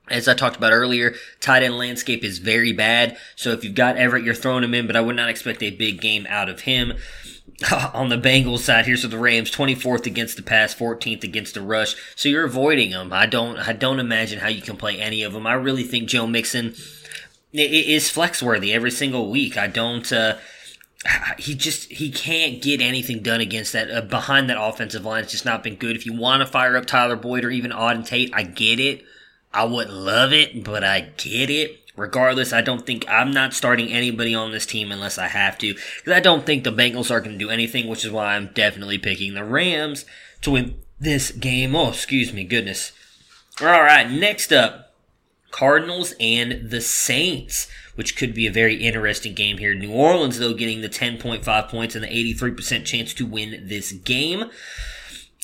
As I talked about earlier, tight end landscape is very bad. So if you've got Everett, you're throwing him in, but I would not expect a big game out of him. on the Bengals side, here's the Rams, 24th against the pass, 14th against the rush. So you're avoiding them. I don't, I don't imagine how you can play any of them. I really think Joe Mixon is flex worthy every single week. I don't, uh, he just he can't get anything done against that uh, behind that offensive line. It's just not been good. If you want to fire up Tyler Boyd or even Auden Tate, I get it. I wouldn't love it, but I get it. Regardless, I don't think I'm not starting anybody on this team unless I have to, because I don't think the Bengals are going to do anything, which is why I'm definitely picking the Rams to win this game. Oh, excuse me, goodness. All right, next up, Cardinals and the Saints, which could be a very interesting game here. New Orleans, though, getting the 10.5 points and the 83% chance to win this game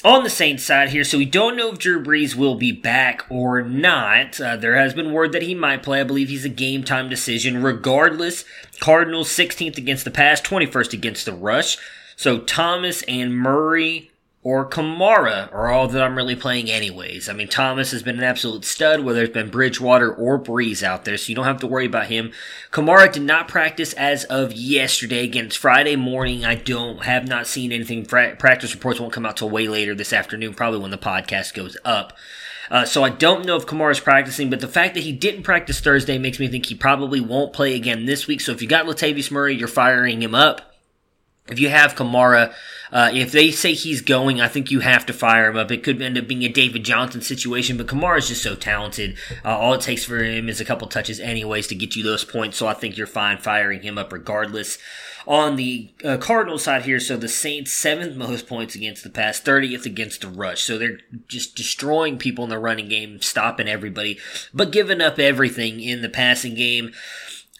on the Saints side here, so we don't know if Drew Brees will be back or not. Uh, there has been word that he might play. I believe he's a game time decision. Regardless, Cardinals 16th against the pass, 21st against the rush. So Thomas and Murray or Kamara are all that I'm really playing anyways. I mean, Thomas has been an absolute stud, whether it's been Bridgewater or Brees out there, so you don't have to worry about him. Kamara did not practice as of yesterday. Again, it's Friday morning. I don't have not seen anything. Practice reports won't come out till way later this afternoon, probably when the podcast goes up. Uh, so I don't know if Kamara's practicing, but the fact that he didn't practice Thursday makes me think he probably won't play again this week. So if you got Latavius Murray, you're firing him up. If you have Kamara, uh, if they say he's going, I think you have to fire him up. It could end up being a David Johnson situation, but Kamara is just so talented. Uh, all it takes for him is a couple touches, anyways, to get you those points. So I think you're fine firing him up regardless. On the uh, Cardinals side here, so the Saints seventh most points against the pass, 30th against the rush. So they're just destroying people in the running game, stopping everybody, but giving up everything in the passing game.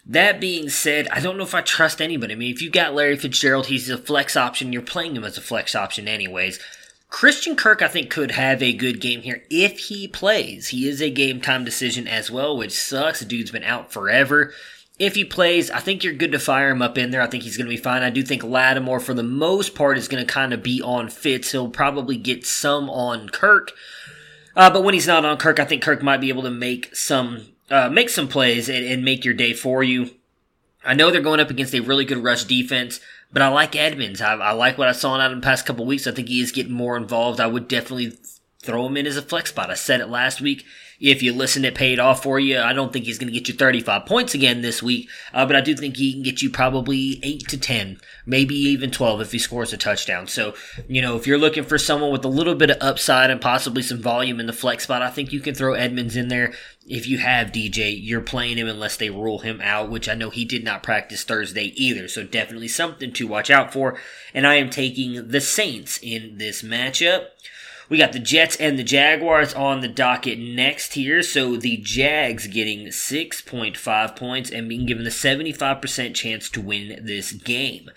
That being said, I don't know if I trust anybody. I mean, if you got Larry Fitzgerald, he's a flex option. You're playing him as a flex option anyways. Christian Kirk, I think, could have a good game here if he plays. He is a game time decision as well, which sucks. The dude's been out forever. If he plays, I think you're good to fire him up in there. I think he's going to be fine. I do think Lattimore, for the most part, is going to kind of be on Fitz. He'll probably get some on Kirk. Uh, but when he's not on Kirk, I think Kirk might be able to make some uh, make some plays and, and make your day for you. I know they're going up against a really good rush defense, but I like Edmonds. I, I like what I saw out in the past couple weeks. I think he is getting more involved. I would definitely throw him in as a flex spot. I said it last week. If you listen, it paid off for you. I don't think he's going to get you 35 points again this week, uh, but I do think he can get you probably 8 to 10, maybe even 12 if he scores a touchdown. So, you know, if you're looking for someone with a little bit of upside and possibly some volume in the flex spot, I think you can throw Edmonds in there. If you have DJ, you're playing him unless they rule him out, which I know he did not practice Thursday either. So definitely something to watch out for. And I am taking the Saints in this matchup. We got the Jets and the Jaguars on the docket next here. So the Jags getting 6.5 points and being given the 75% chance to win this game.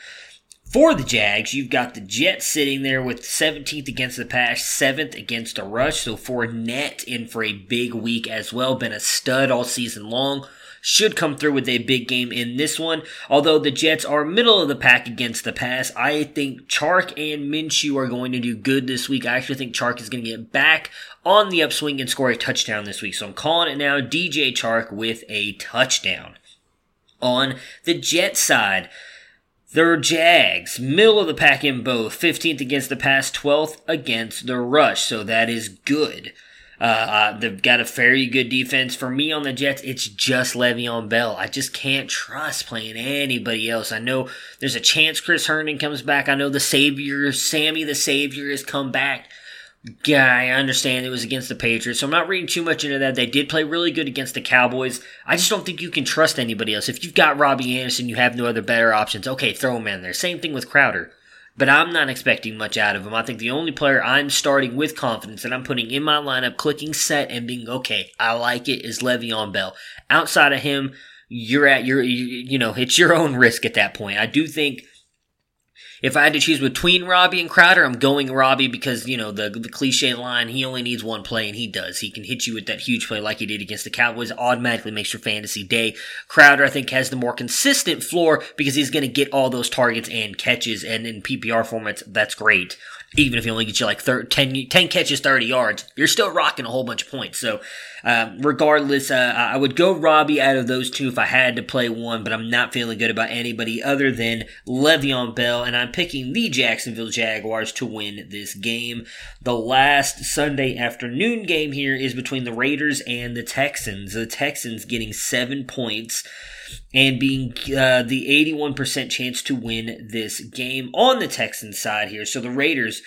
For the Jags, you've got the Jets sitting there with 17th against the pass, 7th against the rush. So Fournette in for a big week as well. Been a stud all season long should come through with a big game in this one. Although the Jets are middle of the pack against the pass, I think Chark and Minshew are going to do good this week. I actually think Chark is going to get back on the upswing and score a touchdown this week. So I'm calling it now DJ Chark with a touchdown. On the Jet side, their Jags, middle of the pack in both, 15th against the pass, 12th against the rush. So that is good. Uh, uh, they've got a very good defense. For me on the Jets, it's just Le'Veon Bell. I just can't trust playing anybody else. I know there's a chance Chris Herndon comes back. I know the Savior, Sammy the Savior, has come back. Guy, I understand it was against the Patriots, so I'm not reading too much into that. They did play really good against the Cowboys. I just don't think you can trust anybody else. If you've got Robbie Anderson, you have no other better options. Okay, throw him in there. Same thing with Crowder but I'm not expecting much out of him. I think the only player I'm starting with confidence that I'm putting in my lineup, clicking set and being okay, I like it is Le'Veon Bell. Outside of him, you're at your, you, you know, it's your own risk at that point. I do think if I had to choose between Robbie and Crowder, I'm going Robbie because, you know, the, the cliche line, he only needs one play, and he does. He can hit you with that huge play like he did against the Cowboys, automatically makes your fantasy day. Crowder, I think, has the more consistent floor because he's going to get all those targets and catches, and in PPR formats, that's great even if he only gets you like 30, 10, 10, catches, 30 yards, you're still rocking a whole bunch of points. So, um, regardless, uh, I would go Robbie out of those two if I had to play one, but I'm not feeling good about anybody other than Le'Veon Bell, and I'm picking the Jacksonville Jaguars to win this game. The last Sunday afternoon game here is between the Raiders and the Texans. The Texans getting seven points and being uh, the 81% chance to win this game on the Texans side here. So the Raiders,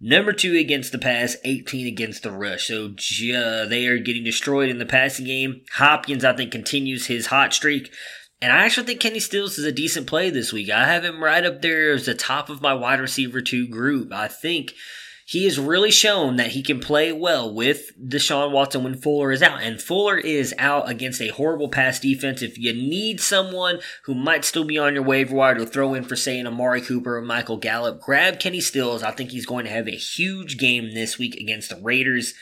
number two against the pass, 18 against the rush. So uh, they are getting destroyed in the passing game. Hopkins, I think, continues his hot streak. And I actually think Kenny Stills is a decent play this week. I have him right up there as the top of my wide receiver two group. I think he has really shown that he can play well with Deshaun Watson when Fuller is out. And Fuller is out against a horrible pass defense. If you need someone who might still be on your waiver wire to throw in for, say, an Amari Cooper or Michael Gallup, grab Kenny Stills. I think he's going to have a huge game this week against the Raiders.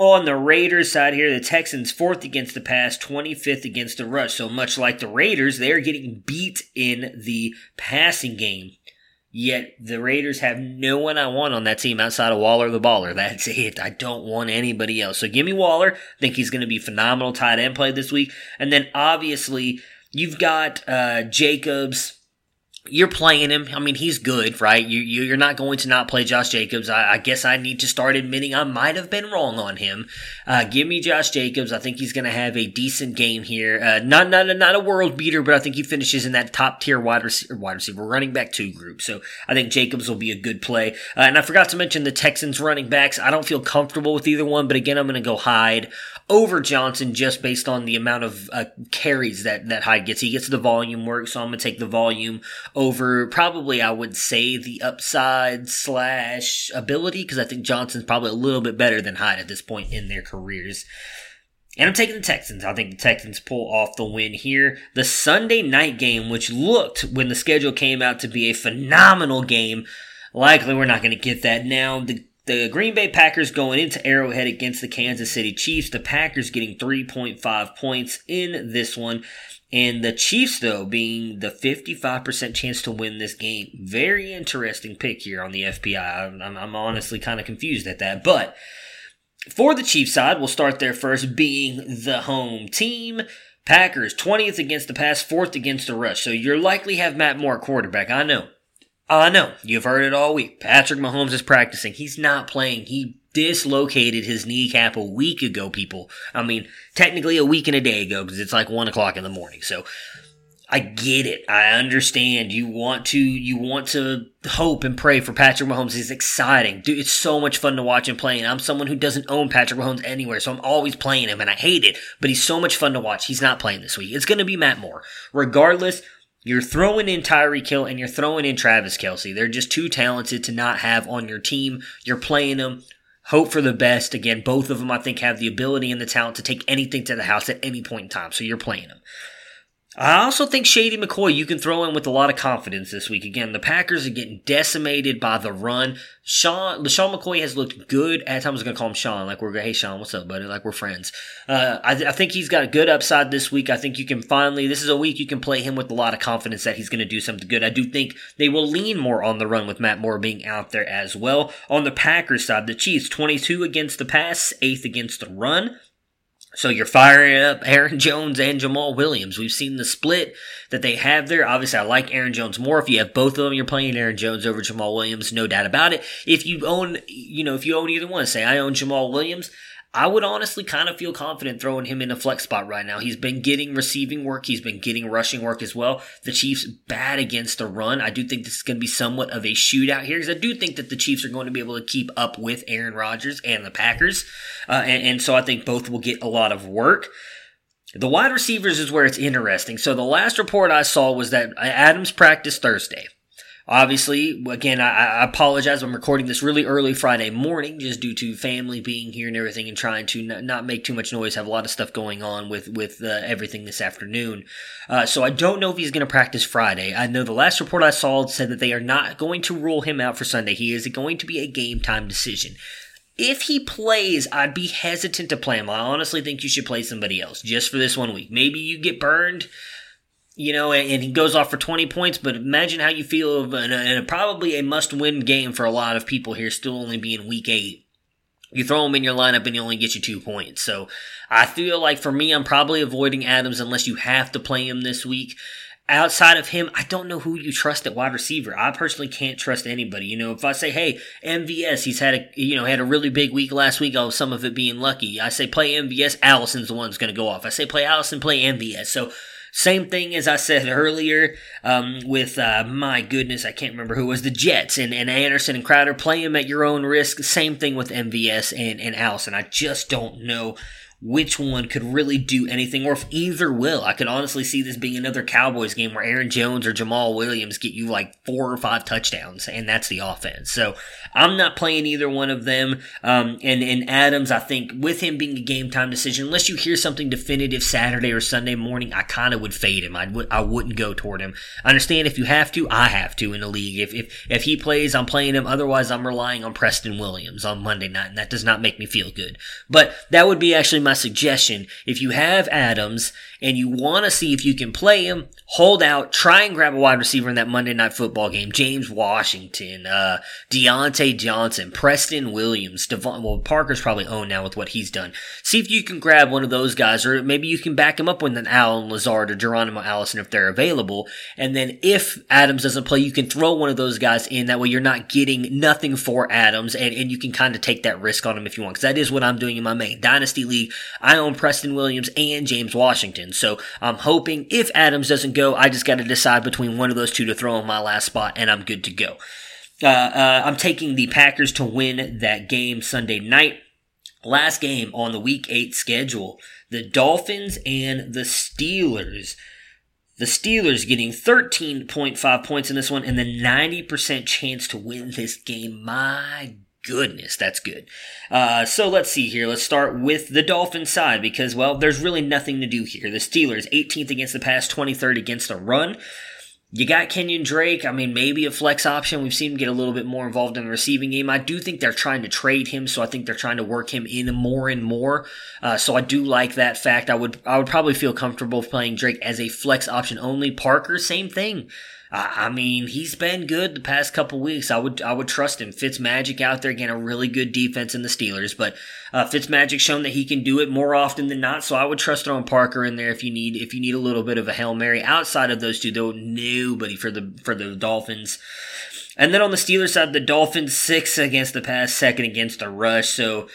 On the Raiders side here, the Texans fourth against the pass, 25th against the rush. So much like the Raiders, they are getting beat in the passing game. Yet the Raiders have no one I want on that team outside of Waller the baller. That's it. I don't want anybody else. So give me Waller. I think he's going to be phenomenal tight end play this week. And then obviously you've got uh, Jacobs you're playing him. I mean, he's good, right? You, you are not going to not play Josh Jacobs. I, I, guess I need to start admitting I might have been wrong on him. Uh, give me Josh Jacobs. I think he's going to have a decent game here. Uh, not not not a world beater, but I think he finishes in that top tier wide receiver, wide receiver running back two group. So I think Jacobs will be a good play. Uh, and I forgot to mention the Texans running backs. I don't feel comfortable with either one, but again, I'm going to go Hyde over Johnson just based on the amount of uh, carries that that Hyde gets. He gets the volume work, so I'm going to take the volume over probably I would say the upside slash ability because I think Johnson's probably a little bit better than Hyde at this point in their careers. And I'm taking the Texans. I think the Texans pull off the win here. The Sunday night game, which looked when the schedule came out to be a phenomenal game, likely we're not going to get that now. The the Green Bay Packers going into Arrowhead against the Kansas City Chiefs. The Packers getting 3.5 points in this one. And the Chiefs, though, being the 55% chance to win this game. Very interesting pick here on the FPI. I'm, I'm honestly kind of confused at that. But for the Chiefs side, we'll start there first, being the home team. Packers, 20th against the pass, 4th against the rush. So you're likely have Matt Moore quarterback. I know. I know. You've heard it all week. Patrick Mahomes is practicing. He's not playing. He dislocated his kneecap a week ago, people. I mean, technically a week and a day ago because it's like one o'clock in the morning. So I get it. I understand. You want to you want to hope and pray for Patrick Mahomes. It's exciting. Dude, it's so much fun to watch him play. And I'm someone who doesn't own Patrick Mahomes anywhere, so I'm always playing him and I hate it. But he's so much fun to watch. He's not playing this week. It's gonna be Matt Moore. Regardless, you're throwing in Tyreek Hill and you're throwing in Travis Kelce. They're just too talented to not have on your team. You're playing them. Hope for the best. Again, both of them I think have the ability and the talent to take anything to the house at any point in time. So you're playing them. I also think Shady McCoy you can throw in with a lot of confidence this week. Again, the Packers are getting decimated by the run. Sean LeSean McCoy has looked good. At times, I'm going to call him Sean, like we're hey Sean, what's up, buddy? Like we're friends. Uh, I, I, think he's got a good upside this week. I think you can finally. This is a week you can play him with a lot of confidence that he's going to do something good. I do think they will lean more on the run with Matt Moore being out there as well. On the Packers side, the Chiefs 22 against the pass, eighth against the run. So you're firing up Aaron Jones and Jamaal Williams. We've seen the split that they have there. Obviously, I like Aaron Jones more. If you have both of them, you're playing Aaron Jones over Jamaal Williams, no doubt about it. If you own, you know, if you own either one, say I own Jamaal Williams, I would honestly kind of feel confident throwing him in a flex spot right now. He's been getting receiving work. He's been getting rushing work as well. The Chiefs bad against the run. I do think this is going to be somewhat of a shootout here because I do think that the Chiefs are going to be able to keep up with Aaron Rodgers and the Packers. Uh, and, and so I think both will get a lot of work. The wide receivers is where it's interesting. So the last report I saw was that Adams practiced Thursday. Obviously, again, I, I, apologize. I'm recording this really early Friday morning just due to family being here and everything and trying to n- not make too much noise. Have a lot of stuff going on with, with uh, everything this afternoon. Uh, so I don't know if he's going to practice Friday. I know the last report I saw said that they are not going to rule him out for Sunday. He is going to be a game time decision. If he plays, I'd be hesitant to play him. I honestly think you should play somebody else just for this one week. Maybe you get burned you know, and, he goes off for 20 points, but imagine how you feel of an, a, probably a must win game for a lot of people here, still only being week eight. You throw him in your lineup and he only gets you two points. So I feel like for me, I'm probably avoiding Adams unless you have to play him this week. Outside of him, I don't know who you trust at wide receiver. I personally can't trust anybody. You know, if I say, "Hey, MVS, he's had a you know had a really big week last week. Oh, some of it being lucky." I say, "Play MVS." Allison's the one who's going to go off. I say, "Play Allison." Play MVS. So same thing as I said earlier um, with, uh, my goodness, I can't remember who was the Jets and, and Anderson and Crowder. Play them at your own risk. Same thing with MVS and, and Allison. I just don't know which one could really do anything, or if either will. I could honestly see this being another Cowboys game where Aaron Jones or Jamaal Williams get you like four or five touchdowns, and that's the offense. So I'm not playing either one of them. Um, and and Adams, I think with him being a game time decision, unless you hear something definitive Saturday or Sunday morning, I kind of would fade him. I would I wouldn't go toward him. I understand if you have to, I have to in the league. If if if he plays, I'm playing him. Otherwise, I'm relying on Preston Williams on Monday night, and that does not make me feel good. But that would be actually my suggestion. If you have Adams and you want to see if you can play him, hold out, try and grab a wide receiver in that Monday night football game. James Washington, uh, Diontae Johnson, Preston Williams, Devon, well, Parker's probably owned now with what he's done. See if you can grab one of those guys, or maybe you can back him up with an Allen Lazard or Geronimo Allison if they're available. And then if Adams doesn't play, you can throw one of those guys in. That way you're not getting nothing for Adams, and, and you can kind of take that risk on him if you want. Because that is what I'm doing in my main Dynasty League. I own Preston Williams and James Washington. So I'm hoping if Adams doesn't go, I just got to decide between one of those two to throw in my last spot, and I'm good to go. Uh, uh, I'm taking the Packers to win that game Sunday night. Last game on the Week 8 schedule the Dolphins and the Steelers. The Steelers getting 13.5 points in this one and the 90% chance to win this game. My goodness, that's good. Uh, so let's see here. Let's start with the Dolphins side because, well, there's really nothing to do here. The Steelers, 18th against the pass, 23rd against the run. You got Kenyon Drake. I mean, maybe a flex option. We've seen him get a little bit more involved in the receiving game. I do think they're trying to trade him, so I think they're trying to work him in more and more. Uh, so I do like that fact. I would I would probably feel comfortable playing Drake as a flex option only. Parker, same thing. I mean, he's been good the past couple weeks. I would I would trust him. Fitz Magic out there again, a really good defense in the Steelers, but uh, Fitz Magic shown that he can do it more often than not. So I would trust on Parker in there if you need if you need a little bit of a hail mary. Outside of those two, though, nobody for the for the Dolphins. And then on the Steelers side, the Dolphins six against the pass, second against the rush. So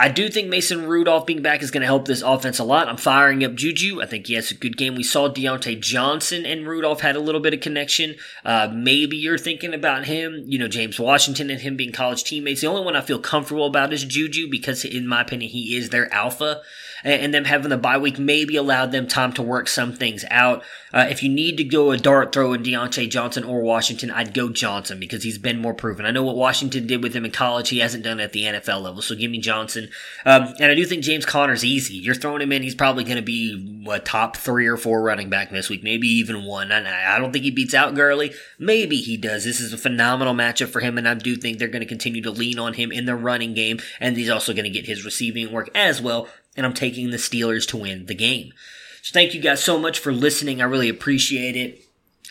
I do think Mason Rudolph being back is going to help this offense a lot. I'm firing up Juju. I think he has a good game. We saw Diontae Johnson and Rudolph had a little bit of connection. Uh, maybe you're thinking about him. You know, James Washington and him being college teammates. The only one I feel comfortable about is Juju because, in my opinion, he is their alpha and them having the bye week maybe allowed them time to work some things out. Uh, if you need to go a dart throw in Diontae Johnson or Washington, I'd go Johnson because he's been more proven. I know what Washington did with him in college; he hasn't done it at the NFL level. So give me Johnson. Um, and I do think James Conner's easy. You're throwing him in; he's probably going to be a top three or four running back this week, maybe even one. I, I don't think he beats out Gurley. Maybe he does. This is a phenomenal matchup for him, and I do think they're going to continue to lean on him in the running game, and he's also going to get his receiving work as well and I'm taking the Steelers to win the game. So thank you guys so much for listening. I really appreciate it.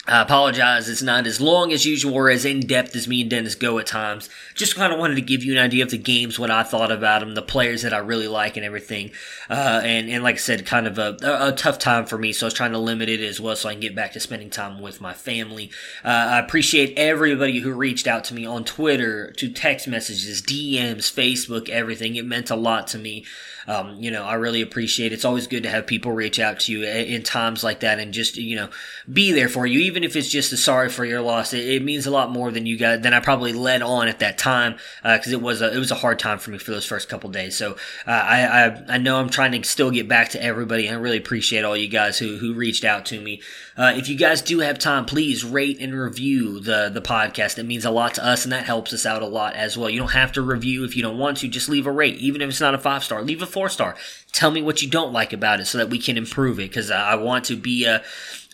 I apologize, it's not as long as usual or as in depth as me and Dennis go at times. Just kind of wanted to give you an idea of the games, what I thought about them, the players that I really like, and everything. Uh, and, and like I said, kind of a, a, tough time for me, so I was trying to limit it as well so I can get back to spending time with my family. Uh, I appreciate everybody who reached out to me on Twitter, to text messages, DMs, Facebook, everything. It meant a lot to me um, you know, I really appreciate it. It's always good to have people reach out to you in times like that and just, you know, be there for you, even if it's just a sorry for your loss. It, it means a lot more than you got, than I probably led on at that time, because uh, it was a, it was a hard time for me for those first couple days. So, uh, I, I, I know I'm trying to still get back to everybody and I really appreciate all you guys who, who reached out to me. Uh, if you guys do have time, please rate and review the, the podcast. It means a lot to us and that helps us out a lot as well. You don't have to review if you don't want to, just leave a rate, even if it's not a five star, leave a four star. Tell me what you don't like about it so that we can improve it because I want to be a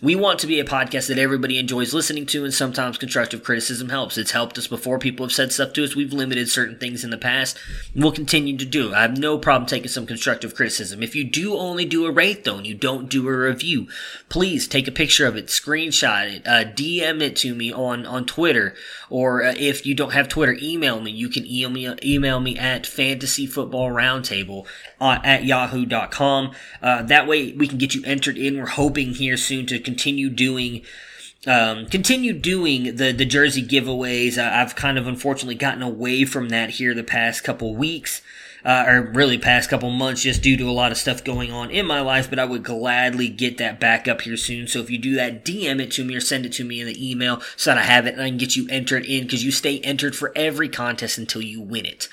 we want to be a podcast that everybody enjoys listening to, and sometimes constructive criticism helps. It's helped us before. People have said stuff to us. We've limited certain things in the past. We'll continue to do. I have no problem taking some constructive criticism. If you do only do a rate, though, and you don't do a review, please take a picture of it, screenshot it, uh, DM it to me on, on Twitter, or uh, if you don't have Twitter, email me. You can email me, email me at fantasyfootballroundtable uh, at yahoo.com. Uh, that way we can get you entered in. We're hoping here soon to continue doing um, continue doing the the jersey giveaways. Uh, I've kind of unfortunately gotten away from that here the past couple weeks. Uh, or really past couple months just due to a lot of stuff going on in my life, but I would gladly get that back up here soon. So if you do that, DM it to me or send it to me in the email so that I have it and I can get you entered in because you stay entered for every contest until you win it.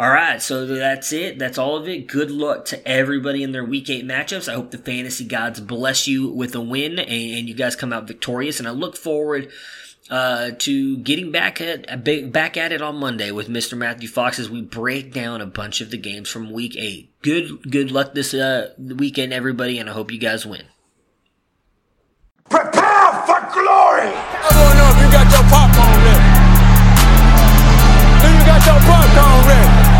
All right, so that's it. That's all of it. Good luck to everybody in their week eight matchups. I hope the fantasy gods bless you with a win and, and you guys come out victorious. And I look forward uh, to getting back at back at it on Monday with Mr. Matthew Fox as we break down a bunch of the games from Week Eight. Good good luck this uh, weekend, everybody, and I hope you guys win. Prepare for glory! I don't know if you got your popcorn ready. Do you got your popcorn ready?